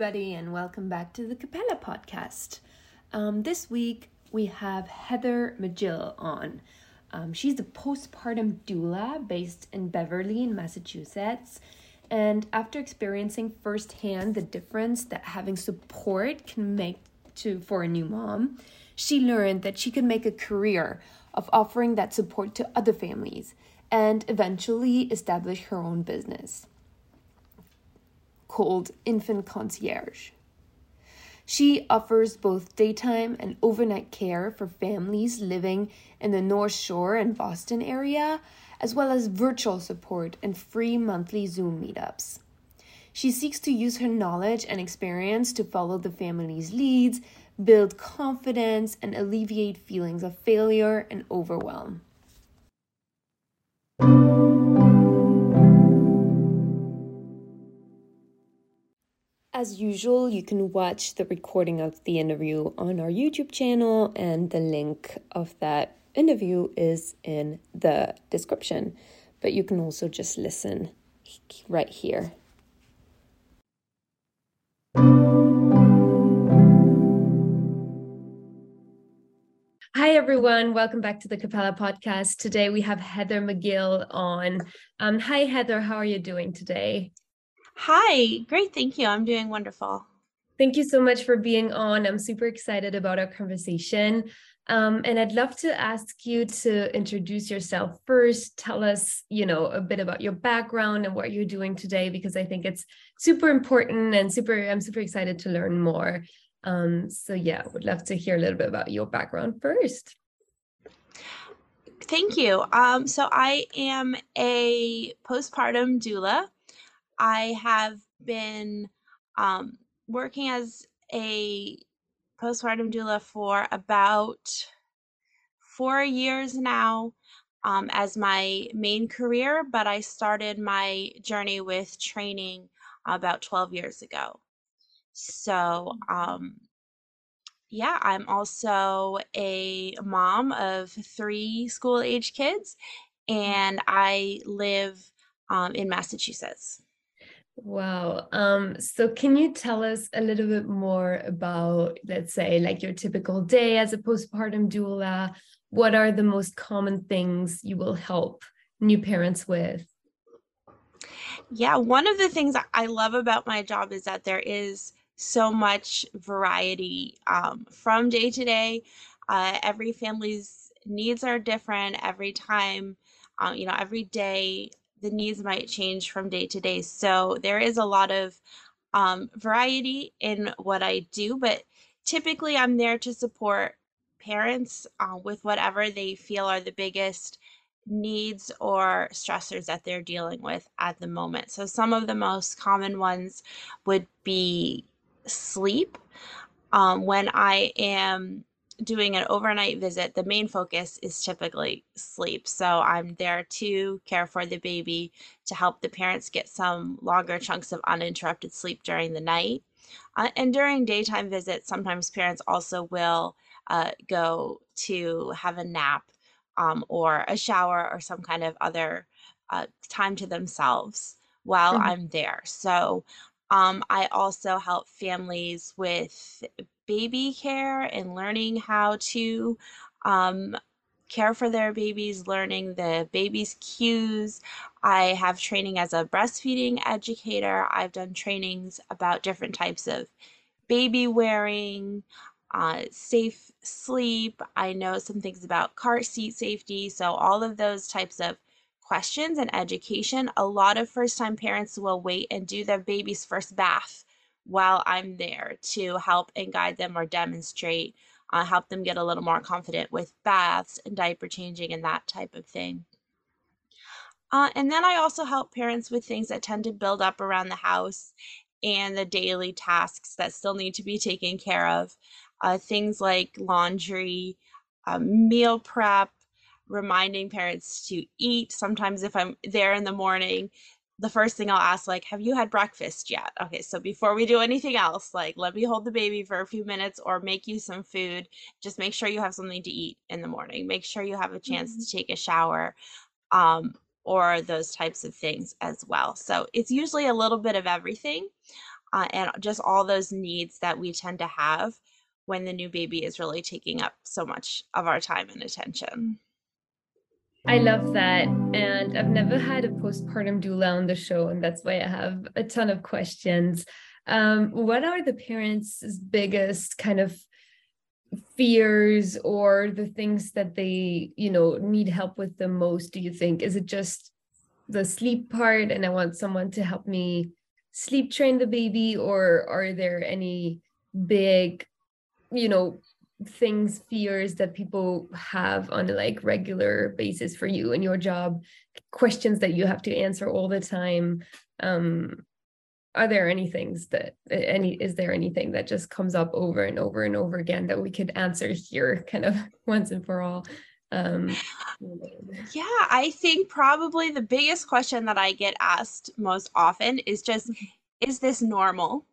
everybody, and welcome back to the Cappella podcast. Um, this week we have Heather Magill on. Um, she's a postpartum doula based in Beverly, in Massachusetts. And after experiencing firsthand the difference that having support can make to for a new mom, she learned that she could make a career of offering that support to other families and eventually establish her own business called Infant Concierge. She offers both daytime and overnight care for families living in the North Shore and Boston area, as well as virtual support and free monthly Zoom meetups. She seeks to use her knowledge and experience to follow the family's leads, build confidence, and alleviate feelings of failure and overwhelm. As usual, you can watch the recording of the interview on our YouTube channel, and the link of that interview is in the description. But you can also just listen right here. Hi, everyone. Welcome back to the Cappella podcast. Today we have Heather Magill on. Um, hi, Heather. How are you doing today? Hi, great. Thank you. I'm doing wonderful. Thank you so much for being on. I'm super excited about our conversation. Um, and I'd love to ask you to introduce yourself first. Tell us, you know, a bit about your background and what you're doing today, because I think it's super important and super, I'm super excited to learn more. Um, so yeah, would love to hear a little bit about your background first. Thank you. Um, so I am a postpartum doula. I have been um, working as a postpartum doula for about four years now um, as my main career, but I started my journey with training about 12 years ago. So, um, yeah, I'm also a mom of three school age kids, and I live um, in Massachusetts. Wow. Um, so can you tell us a little bit more about, let's say, like your typical day as a postpartum doula? What are the most common things you will help new parents with? Yeah, one of the things I love about my job is that there is so much variety um, from day to day. Uh, every family's needs are different every time. Uh, you know, every day the needs might change from day to day. So there is a lot of um, variety in what I do, but typically I'm there to support parents uh, with whatever they feel are the biggest needs or stressors that they're dealing with at the moment. So some of the most common ones would be sleep. Um, when I am doing an overnight visit, the main focus is typically sleep. So I'm there to care for the baby, to help the parents get some longer chunks of uninterrupted sleep during the night. Uh, and during daytime visits, sometimes parents also will uh, go to have a nap um, or a shower or some kind of other uh, time to themselves while mm-hmm. I'm there. So um, I also help families with baby care and learning how to um, care for their babies, learning the baby's cues. I have training as a breastfeeding educator. I've done trainings about different types of baby wearing, uh, safe sleep. I know some things about car seat safety. So, all of those types of questions and education. A lot of first time parents will wait and do their baby's first bath while I'm there to help and guide them or demonstrate, uh, help them get a little more confident with baths and diaper changing and that type of thing. Uh, and then I also help parents with things that tend to build up around the house and the daily tasks that still need to be taken care of. Uh, things like laundry, um, meal prep, reminding parents to eat. Sometimes, if I'm there in the morning, the first thing I'll ask, like, have you had breakfast yet? Okay, so before we do anything else, like, let me hold the baby for a few minutes or make you some food. Just make sure you have something to eat in the morning. Make sure you have a chance mm-hmm. to take a shower um, or those types of things as well. So it's usually a little bit of everything. uh, and just all those needs that we tend to have when the new baby is really taking up so much of our time and attention. I love that. And I've never had a postpartum doula on the show, and that's why I have a ton of questions. Um, what are the parents' biggest kind of fears or the things that they, you know, need help with the most, do you think? Is it just the sleep part and I want someone to help me sleep train the baby, or are there any big, you know, things fears that people have on a like regular basis for you and your job questions that you have to answer all the time um are there any things that any is there anything that just comes up over and over and over again that we could answer here kind of once and for all um yeah i think probably the biggest question that i get asked most often is just mm-hmm. is this normal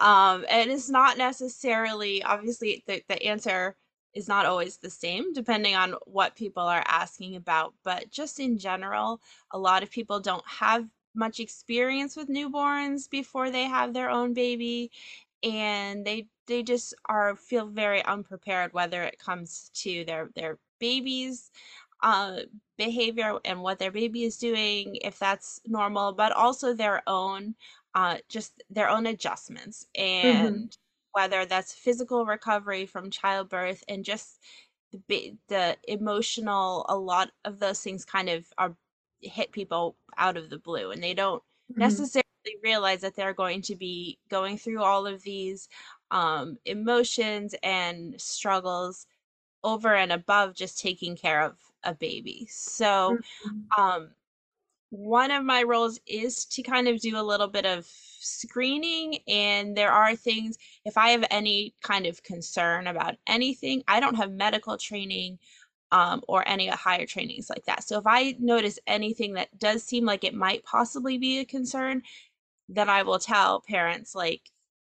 um, and it's not necessarily, obviously, the, the answer is not always the same depending on what people are asking about. But just in general, a lot of people don't have much experience with newborns before they have their own baby and they they just are feel very unprepared whether it comes to their their babies uh, behavior and what their baby is doing if that's normal but also their own uh, just their own adjustments mm-hmm. and mm-hmm. whether that's physical recovery from childbirth and just the, the emotional a lot of those things kind of are hit people out of the blue and they don't mm-hmm. necessarily realize that they're going to be going through all of these um, emotions and struggles over and above just taking care of a baby so mm-hmm. um, one of my roles is to kind of do a little bit of screening and there are things if i have any kind of concern about anything i don't have medical training um, or any higher trainings like that. So if i notice anything that does seem like it might possibly be a concern then i will tell parents like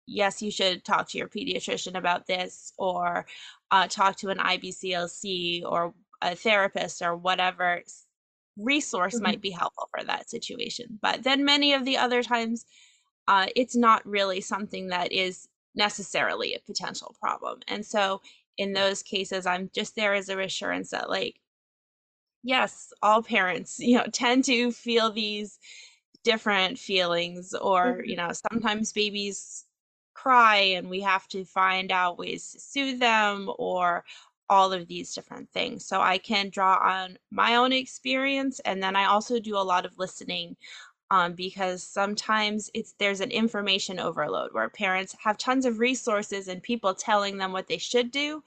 yes you should talk to your pediatrician about this or uh, talk to an ibclc or a therapist or whatever resource mm-hmm. might be helpful for that situation. But then many of the other times, uh, it's not really something that is necessarily a potential problem. And so in those cases, I'm just there as a reassurance that, like, yes, all parents, you know, tend to feel these different feelings, or, mm-hmm. you know, sometimes babies cry and we have to find out ways to soothe them or all of these different things. So I can draw on my own experience and then I also do a lot of listening um, because sometimes it's there's an information overload where parents have tons of resources and people telling them what they should do,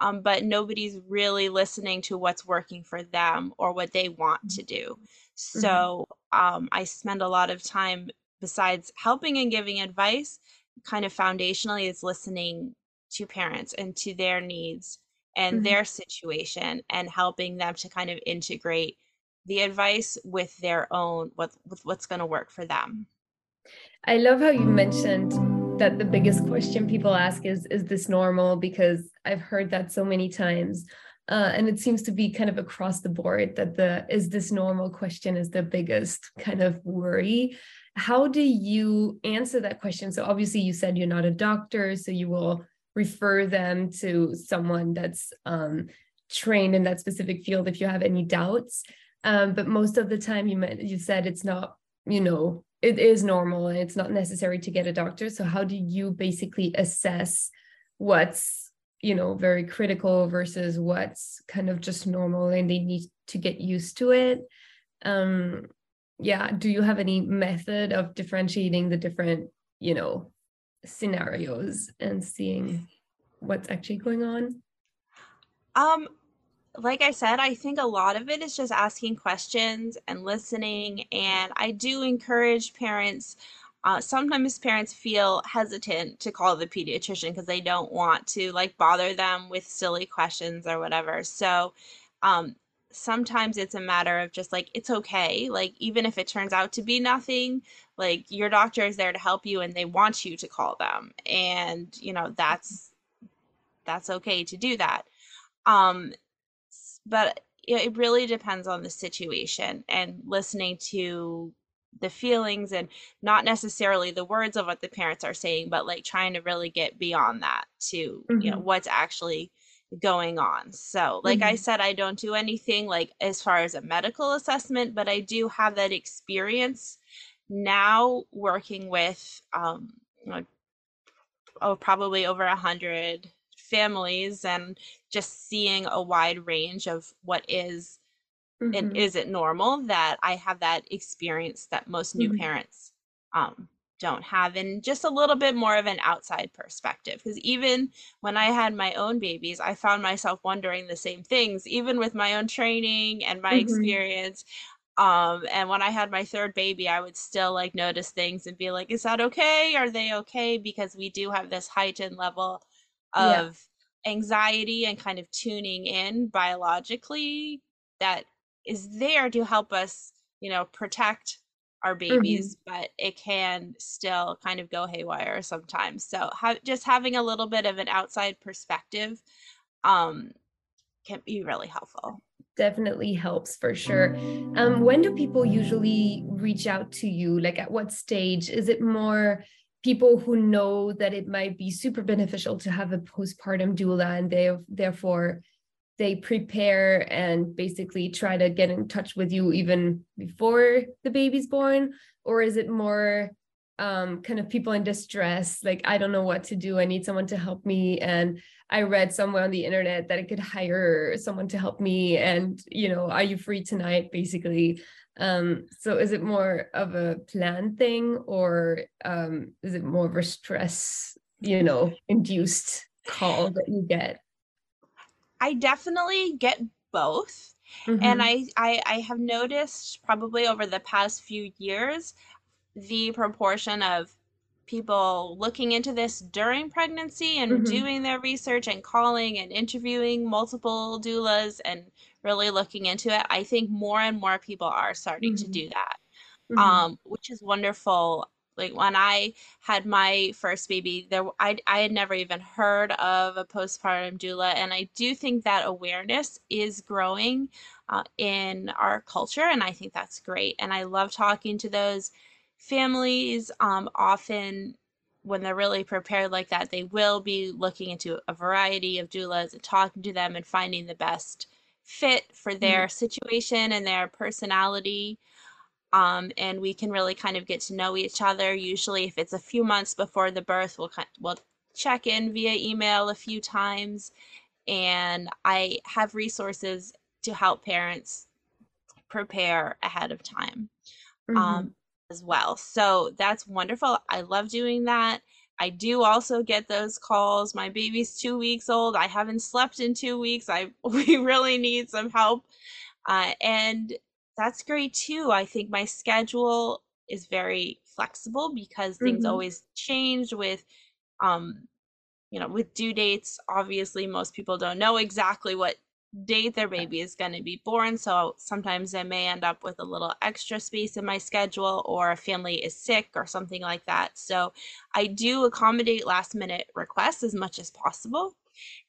um, but nobody's really listening to what's working for them or what they want to do. Mm-hmm. So um, I spend a lot of time besides helping and giving advice, kind of foundationally is listening to parents and to their needs and mm-hmm. their situation and helping them to kind of integrate the advice with their own what with what's going to work for them. I love how you mentioned that the biggest question people ask is is this normal? because i've heard that so many times uh, and it seems to be kind of across the board that the is this normal? question is the biggest kind of worry. How do you answer that question? So obviously you said you're not a doctor so you will refer them to someone that's um, trained in that specific field if you have any doubts. Um, but most of the time, you you said it's not, you know, it is normal and it's not necessary to get a doctor. So how do you basically assess what's you know very critical versus what's kind of just normal and they need to get used to it? Um, yeah, do you have any method of differentiating the different, you know, scenarios and seeing what's actually going on? Um, like I said, I think a lot of it is just asking questions and listening. And I do encourage parents. Uh, sometimes parents feel hesitant to call the pediatrician because they don't want to like bother them with silly questions or whatever. So, um, sometimes it's a matter of just like it's okay like even if it turns out to be nothing like your doctor is there to help you and they want you to call them and you know that's that's okay to do that um but it really depends on the situation and listening to the feelings and not necessarily the words of what the parents are saying but like trying to really get beyond that to mm-hmm. you know mm-hmm. what's actually going on so like mm-hmm. i said i don't do anything like as far as a medical assessment but i do have that experience now working with um like, oh probably over a hundred families and just seeing a wide range of what is mm-hmm. and is it normal that I have that experience that most new mm-hmm. parents um, don't have and just a little bit more of an outside perspective because even when i had my own babies i found myself wondering the same things even with my own training and my mm-hmm. experience um and when i had my third baby i would still like notice things and be like is that okay are they okay because we do have this heightened level of yeah. anxiety and kind of tuning in biologically that is there to help us, you know, protect our mm-hmm. babies, mm-hmm. but it can still kind of go haywire sometimes. So ha- just having a little bit of an outside perspective um, can be really helpful. Definitely helps for sure. Um, when do people usually reach out to you? Like at what stage? Is it more people who know that it might be super beneficial to have a postpartum doula and they therefore they prepare and basically try to get in touch with you even before the baby's born? Or is it more um, kind of people in distress like i don't know what to do. I need someone to help me. And i read somewhere on the internet that i could hire someone to help me and you know are you free tonight? basically. Um, so is it more of a planned thing or um, is it more of a stress you know induced call that you get I definitely get both. Mm-hmm. And I, I I have noticed probably over the past few years the proportion of people looking into this during pregnancy and mm-hmm. doing their research and calling and interviewing multiple doulas and really looking into it. I think more and more people are starting mm-hmm. to do that. Mm-hmm. Um, which is wonderful like when i had my first baby there I, I had never even heard of a postpartum doula and i do think that awareness is growing uh, in our culture and i think that's great and i love talking to those families um, often when they're really prepared like that they will be looking into a variety of doulas and talking to them and finding the best fit for their mm-hmm. situation and their personality um, and we can really kind of get to know each other. Usually, if it's a few months before the birth, we'll we'll check in via email a few times, and I have resources to help parents prepare ahead of time um, mm-hmm. um, as well. So that's wonderful. I love doing that. I do also get those calls. My baby's two weeks old. I haven't slept in two weeks. I we really need some help. Uh, and that's great too. I think my schedule is very flexible because things mm-hmm. always change with um you know with due dates obviously most people don't know exactly what date their baby is going to be born so sometimes i may end up with a little extra space in my schedule or a family is sick or something like that so i do accommodate last minute requests as much as possible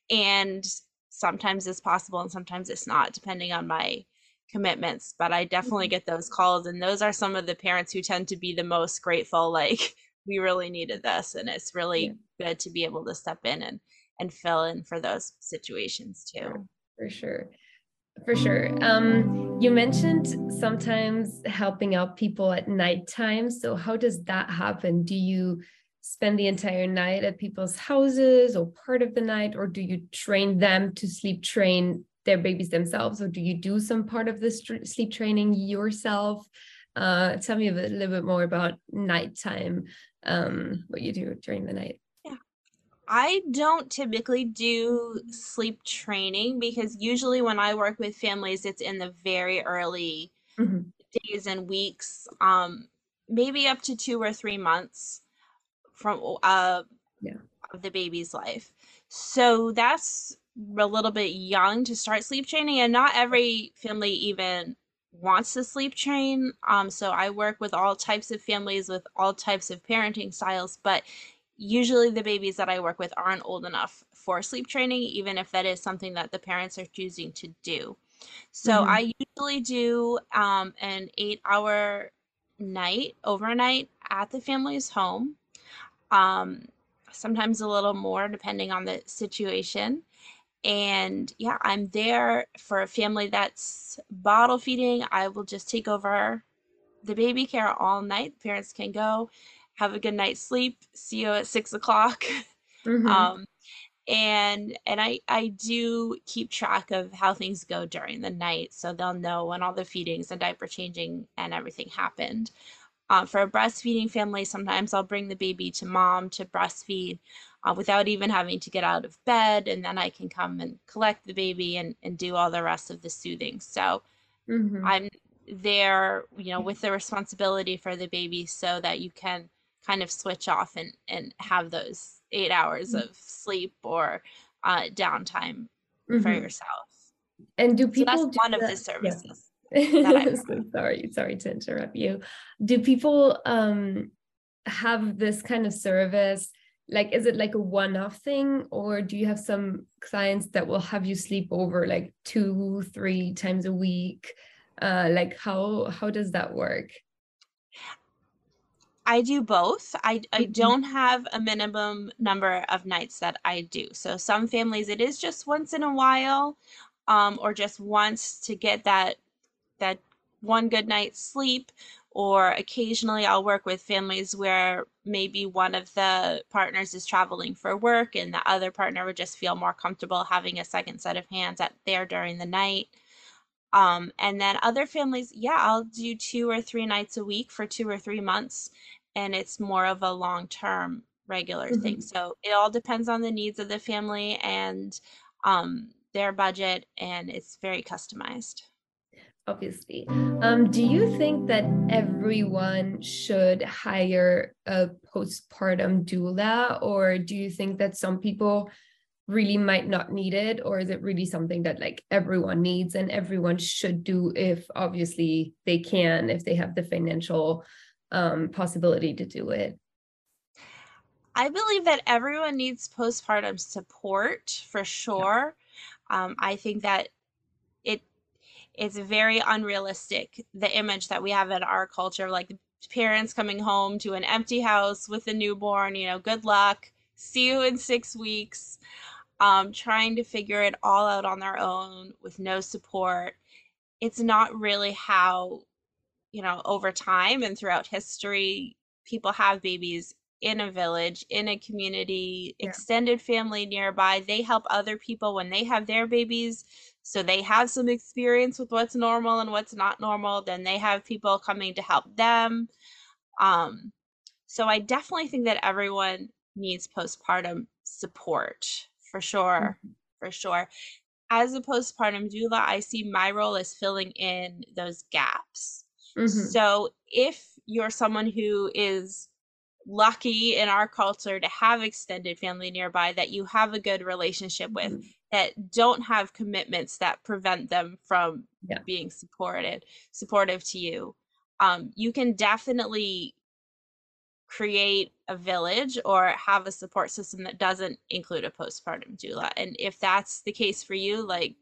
and sometimes it's possible and sometimes it's not depending on my commitments, but I definitely mm-hmm. get those calls. And those are some of the parents who tend to be the most grateful, like, we really needed this. And it's really yeah. good to be able to step in and, and fill in for those situations too. For sure. For sure. Um, you mentioned sometimes helping out people at nighttime. So, how does that happen? Do you spend the entire night at people's houses or part of the night, or do you train them to sleep train their babies themselves or do you do some part of the sleep training yourself uh, tell me a, bit, a little bit more about nighttime um, what you do during the night yeah i don't typically do sleep training because usually when i work with families it's in the very early mm-hmm. days and weeks um, maybe up to two or three months from uh, yeah. of the baby's life so that's a little bit young to start sleep training and not every family even wants to sleep train um so i work with all types of families with all types of parenting styles but usually the babies that i work with aren't old enough for sleep training even if that is something that the parents are choosing to do so mm-hmm. i usually do um, an eight hour night, overnight at the family's home. Um, sometimes a little more depending on the situation. And yeah, I'm there for a family that's bottle feeding. I will just take over the baby care all night. Parents can go have a good night's sleep. See you at six o'clock. Mm-hmm. Um, and and I I do keep track of how things go during the night, so they'll know when all the feedings and diaper changing and everything happened. Uh, for a breastfeeding family, sometimes I'll bring the baby to mom to breastfeed uh, without even having to get out of bed, and then I can come and collect the baby and and do all the rest of the soothing. So mm-hmm. I'm there, you know, with the responsibility for the baby, so that you can kind of switch off and and have those eight hours mm-hmm. of sleep or uh, downtime mm-hmm. for yourself. And do people? So that's one that? of the services. Yeah. so sorry, sorry to interrupt you. Do people um have this kind of service? Like, is it like a one-off thing, or do you have some clients that will have you sleep over like two, three times a week? Uh, like, how how does that work? I do both. I, I mm-hmm. don't have a minimum number of nights that I do. So some families it is just once in a while, um, or just once to get that that one good night's sleep. Or occasionally I'll work with families where maybe one of the partners is traveling for work and the other partner would just feel more comfortable having a second set of hands at there during the night. Um, and then other families, yeah, I'll do two or three nights a week for two or three months and it's more of a long term regular mm-hmm. thing. So it all depends on the needs of the family and um, their budget, and it's very customized. Obviously. Um, do you think that everyone should hire a postpartum doula, or do you think that some people really might not need it, or is it really something that like everyone needs and everyone should do if obviously they can, if they have the financial um, possibility to do it. I believe that everyone needs postpartum support for sure. Yeah. Um, I think that it's very unrealistic the image that we have in our culture, like parents coming home to an empty house with a newborn. You know, good luck. See you in six weeks. Um, trying to figure it all out on their own with no support. It's not really how you know, over time and throughout history, people have babies in a village, in a community, yeah. extended family nearby. They help other people when they have their babies. So they have some experience with what's normal and what's not normal. Then they have people coming to help them. Um, so I definitely think that everyone needs postpartum support for sure. Mm-hmm. For sure. As a postpartum doula, I see my role as filling in those gaps. Mm-hmm. So if you're someone who is lucky in our culture to have extended family nearby that you have a good relationship with mm-hmm. that don't have commitments that prevent them from yeah. being supported supportive to you um, you can definitely create a village or have a support system that doesn't include a postpartum doula and if that's the case for you like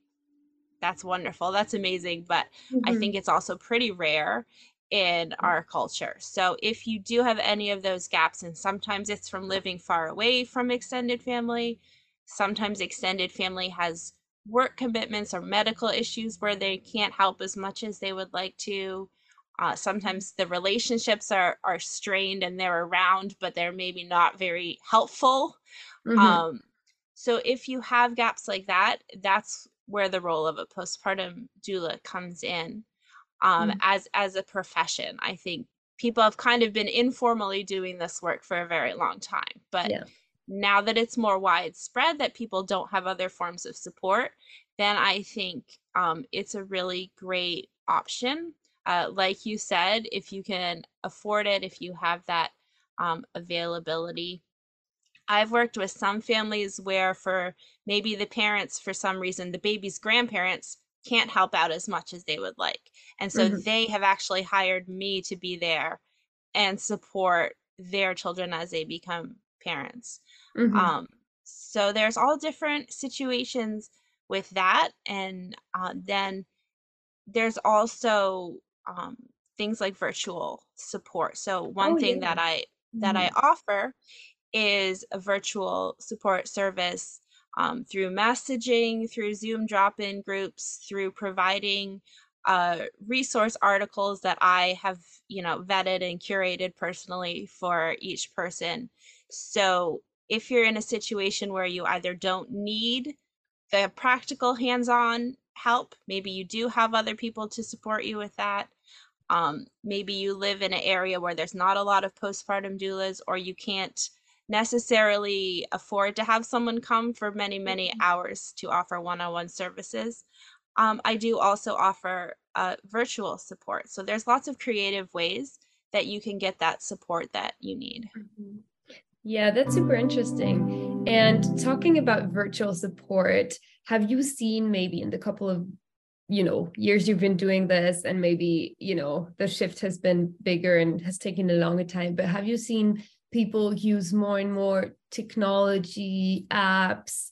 that's wonderful that's amazing but mm-hmm. i think it's also pretty rare in our culture. So if you do have any of those gaps and sometimes it's from living far away from extended family sometimes extended family has work commitments or medical issues where they can't help as much as they would like to. Uh, sometimes the relationships are are strained and they're around but they're maybe not very helpful. Mm-hmm. um, so if you have gaps like that that's where the role of a postpartum doula comes in um, mm as as a profession. I think people have kind of been informally doing this work for a very long time, but yeah. now that it's more widespread that people don't have other forms of support, then I think um, it's a really great option. Uh, like you said, if you can afford it, if you have that um, availability, I've worked with some families where, for maybe the parents, for some reason, the baby's grandparents can't help out as much as they would like. And so mm-hmm. they have actually hired me to be there and support their children as they become parents. Mm-hmm. Um, so there's all different situations with that. And uh, then there's also um, things like virtual support. So one Oh, thing yeah. that I that I Mhm. offer is a virtual support service um, through messaging, through Zoom drop-in groups, through providing uh, resource articles that I have, you know, vetted and curated personally for each person. So if you're in a situation where you either don't need the practical hands-on help, maybe you do have other people to support you with that. Um, maybe you live in an area where there's not a lot of postpartum doulas, or you can't necessarily afford to have someone come for many, many Mhm. hours to offer one-on-one services. Um, I do also offer uh, virtual support. So there's lots of creative ways that you can get that support that you need. Mhm. Yeah, that's super interesting. And talking about virtual support, have you seen maybe in the couple of you know years you've been doing this and maybe you know the shift has been bigger and has taken a longer time but have you seen people use more and more technology apps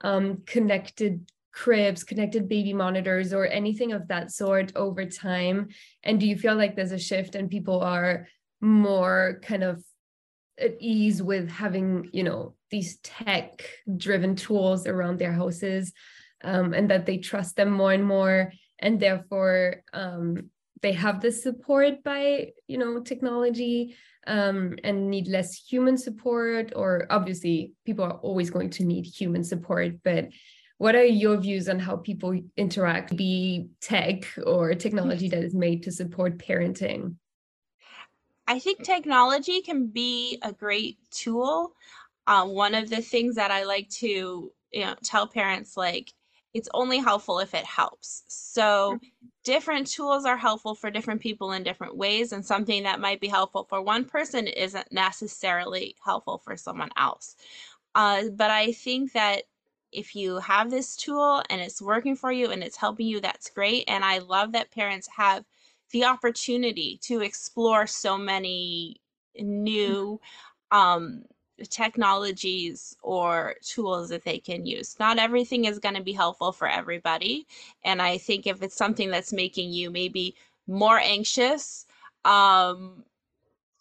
um, connected cribs connected baby monitors or anything of that sort over time. And do you feel like there's a shift and people are more kind of at ease with having you know these tech driven tools around their houses um, and that they trust them more and more and therefore um, they have the support by you know technology um, and need less human support or obviously people are always going to need human support but what are your views on how people interact be tech or technology that is made to support parenting I think technology can be a great tool. Um, one of the things that I like to you know tell parents like it's only helpful if it helps. So different tools are helpful for different people in different ways, and something that might be helpful for one person isn't necessarily helpful for someone else. Uh, but I think that if you have this tool and it's working for you and it's helping you, that's great. And I love that parents have the opportunity to explore so many new um, technologies or tools that they can use. Not everything is going to be helpful for everybody. And I think if it's something that's making you maybe more anxious, um,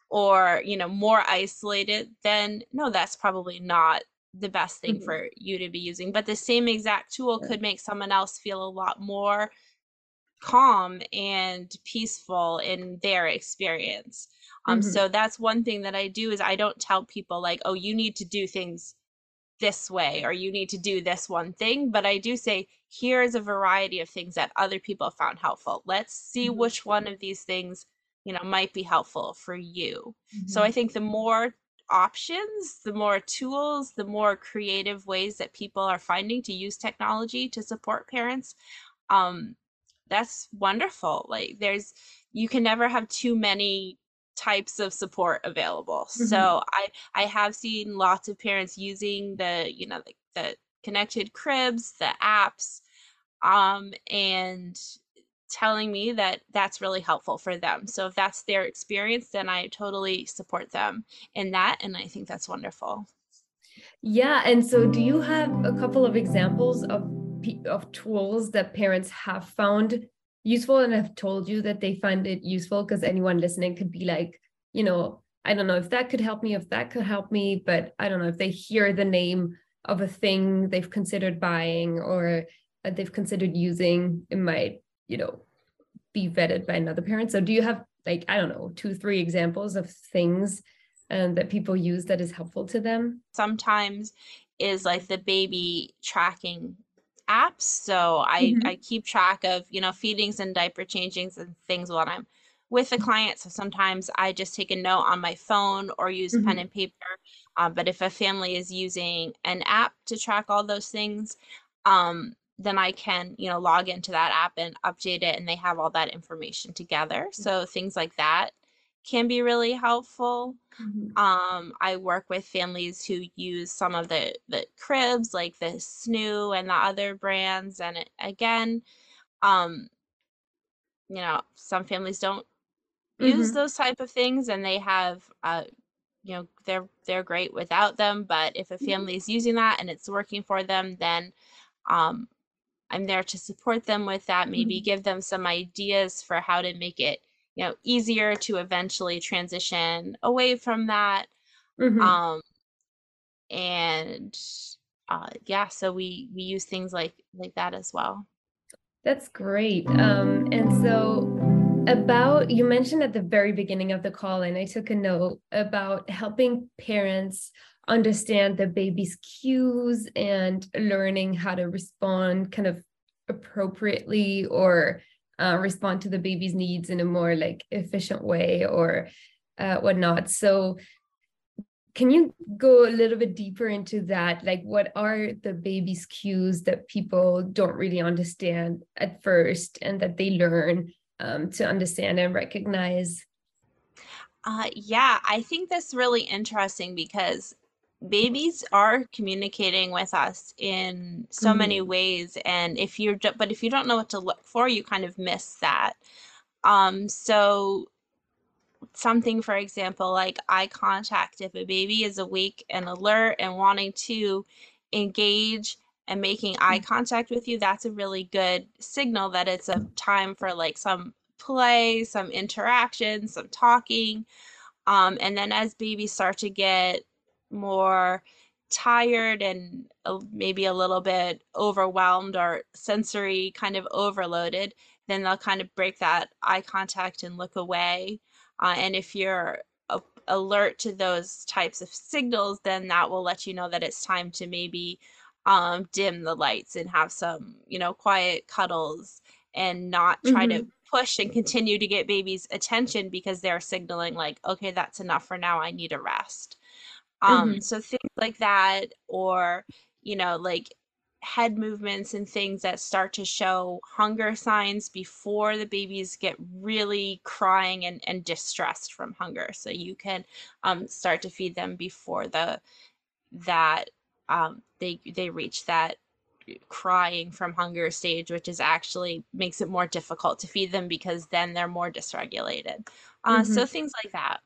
or you know more isolated then no that's probably not the best thing Mhm. for you to be using but the same exact tool could make someone else feel a lot more calm and peaceful in their experience um Mhm. so that's one thing that i do is i don't tell people like oh you need to do things this way or you need to do this one thing but i do say here's a variety of things that other people have found helpful let's see Mhm. which one of these things you know might be helpful for you so Mhm. i think the more options the more tools the more creative ways that people are finding to use technology to support parents um that's wonderful like there's you can never have too many types of support available. Mhm. so i i have seen lots of parents using the you know the, the connected cribs the apps um and telling me that that's really helpful for them. So if that's their experience then i totally support them in that and i think that's wonderful. Yeah, and so do you have a couple of examples of of tools that parents have found useful and have told you that they find it useful? Because anyone listening could be like, you know, I don't know if that could help me, if that could help me, but I don't know if they hear the name of a thing they've considered buying or that they've considered using, it might, you know, be vetted by another parent. So do you have like, I don't know, two, three examples of things um, that people use that is helpful to them? sometimes is like the baby tracking apps so i Mhm. i keep track of you know feedings and diaper changings and things while i'm with the client. So sometimes i just take a note on my phone or use pen Mhm. and paper. Um, but if a family is using an app to track all those things um, then i can you know log into that app and update it and they have all that information together. So things like that can be really helpful Mhm. um, I work with families who use some of the the cribs, like the Snoo and the other brands, and it, again, um, you know, some families don't use Mhm. those type of things, and they have, uh, you know, they're they're great without them. But if a family is using that and it's working for them, then um, I'm there to support them with that. Maybe Mhm. give them some ideas for how to make it you know easier to eventually transition away from that mm-hmm. um and uh yeah so we we use things like like that as well that's great um and so about you mentioned at the very beginning of the call and i took a note about helping parents understand the baby's cues and learning how to respond kind of appropriately or uh, respond to the baby's needs in a more like efficient way or uh, whatnot. So can you go a little bit deeper into that? Like what are the baby's cues that people don't really understand at first and that they learn um, to understand and recognize? Uh, yeah i think that's really interesting because babies are communicating with us in so mm-hmm. many ways and if you're but if you don't know what to look for you kind of miss that um so something for example like eye contact if a baby is awake and alert and wanting to engage and making eye mm. contact with you that's a really good signal that it's a time for like some play some interaction some talking um, and then as babies start to get more tired and maybe a little bit overwhelmed or sensory kind of overloaded, then they'll kind of break that eye contact and look away. Uh, and if you're alert to those types of signals, then that will let you know that it's time to maybe um, dim the lights and have some, you know, quiet cuddles and not try mm-hmm. to push and continue to get baby's attention because they're signaling like, okay, that's enough for now. I need a rest. Um, mm-hmm. So things like that, or, you know, like head movements and things that start to show hunger signs before the babies get really crying and, and distressed from hunger. So you can um, start to feed them before the that um, they they reach that crying from hunger stage, which is actually makes it more difficult to feed them because then they're more dysregulated. Uh, mm-hmm. So things like that.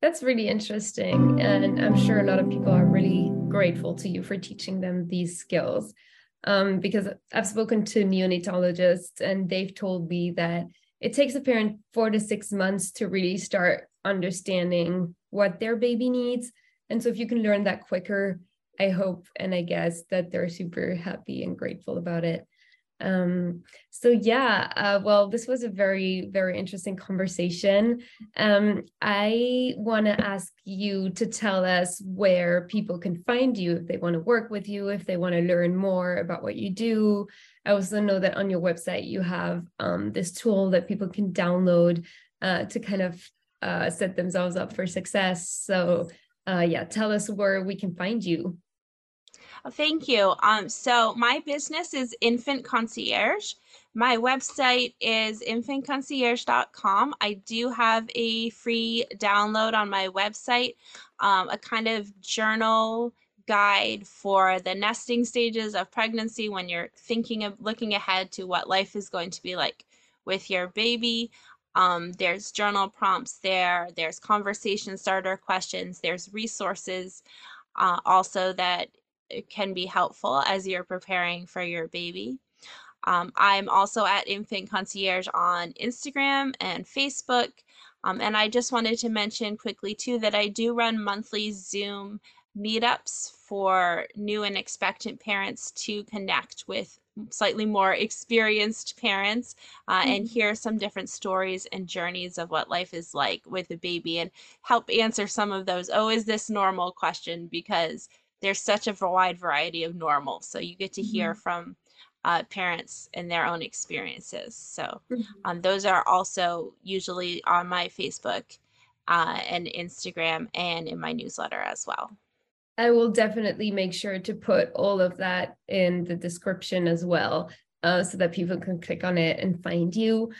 That's really interesting. And I'm sure a lot of people are really grateful to you for teaching them these skills. Um, because I've spoken to neonatologists and they've told me that it takes a parent four to six months to really start understanding what their baby needs. And so if you can learn that quicker, I hope and I guess that they're super happy and grateful about it. Um, so yeah, uh, well, this was a very, very interesting conversation. Um, I want to ask you to tell us where people can find you if they want to work with you, if they want to learn more about what you do. I also know that on your website you have um, this tool that people can download uh, to kind of uh, set themselves up for success. So uh, yeah, tell us where we can find you. Thank you. Um, so my business is Infant Concierge. My website is infantconcierge.com. I do have a free download on my website, um, a kind of journal guide for the nesting stages of pregnancy when you're thinking of looking ahead to what life is going to be like with your baby. Um, there's journal prompts there, there's conversation starter questions, there's resources uh, also that can be helpful as you're preparing for your baby. Um, I'm also at Infant Concierge on Instagram and Facebook. Um, and I just wanted to mention quickly too that I do run monthly Zoom meetups for new and expectant parents to connect with slightly more experienced parents uh, and mm-hmm. hear some different stories and journeys of what life is like with a baby and help answer some of those oh is this normal question because there's such a wide variety of normal. So you get to hear mm-hmm. from uh, parents and their own experiences. So mm-hmm. um, those are also usually on my Facebook uh, and Instagram and in my newsletter as well. I will definitely make sure to put all of that in the description as well uh, so that people can click on it and find you.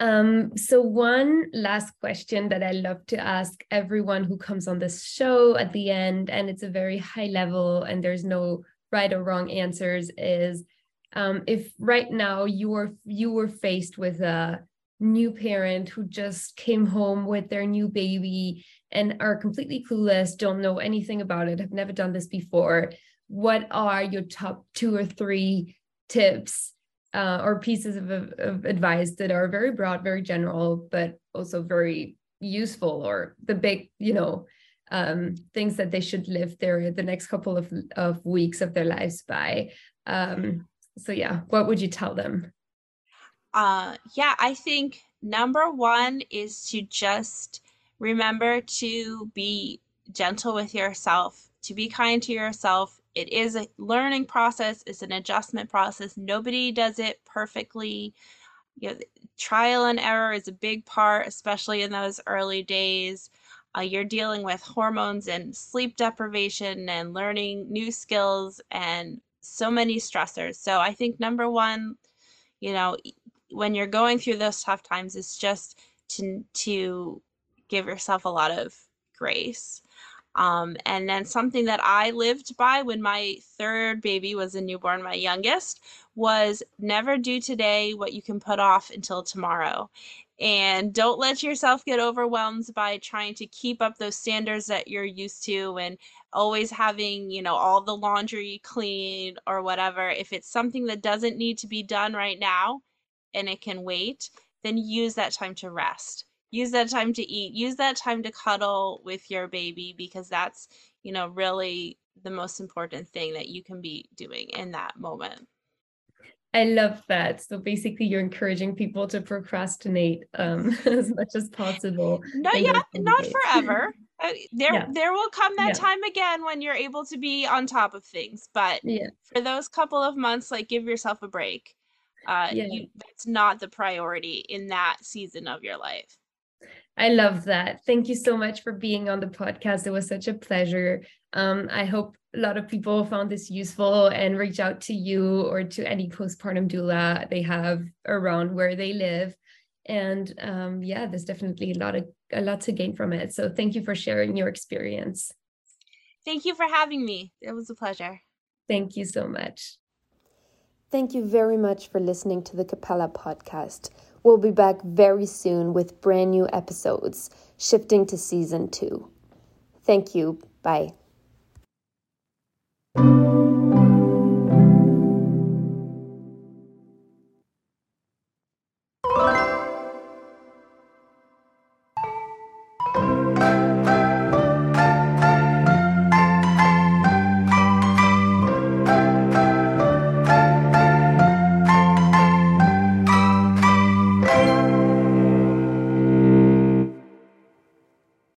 Um, so, one last question that I love to ask everyone who comes on this show at the end, and it's a very high level and there's no right or wrong answers, is um, if right now you were you were faced with a new parent who just came home with their new baby and are completely clueless, don't know anything about it, have never done this before, what are your top two or three tips uh, or pieces of, of advice that are very broad, very general, but also very useful or the big, you know, um, things that they should live their the next couple of, of weeks of their lives by. Um, so yeah, what would you tell them? Uh, yeah, I think number one is to just remember to be gentle with yourself, to be kind to yourself. It is a learning process, it's an adjustment process. Nobody does it perfectly. You know, trial and error is a big part, especially in those early days. Uh, you're dealing with hormones and sleep deprivation and learning new skills and so many stressors. So I think number one, you know, when you're going through those tough times, it's just to to give yourself a lot of grace. Um, and then something that I lived by when my third baby was a newborn, my youngest, was never do today what you can put off until tomorrow. And don't let yourself get overwhelmed by trying to keep up those standards that you're used to and always having, you know, all the laundry clean or whatever. If it's something that doesn't need to be done right now and it can wait, then use that time to rest use that time to eat use that time to cuddle with your baby because that's you know really the most important thing that you can be doing in that moment I love that. So basically, you're encouraging people to procrastinate um, as much as possible. No, yeah, not forever. Uh, there, yeah. there will come that yeah. time again when you're able to be on top of things. But yeah. for those couple of months, like give yourself a break. Uh, yeah. you, that's not the priority in that season of your life. I love that. Thank you so much for being on the podcast. It was such a pleasure. Um, I hope a lot of people found this useful and reach out to you or to any postpartum doula they have around where they live. And um, yeah, there's definitely a lot of a lot to gain from it. So thank you for sharing your experience. Thank you for having me. It was a pleasure. Thank you so much. Thank you very much for listening to the Cappella podcast. We'll be back very soon with brand new episodes, shifting to season two. Thank you. Bye.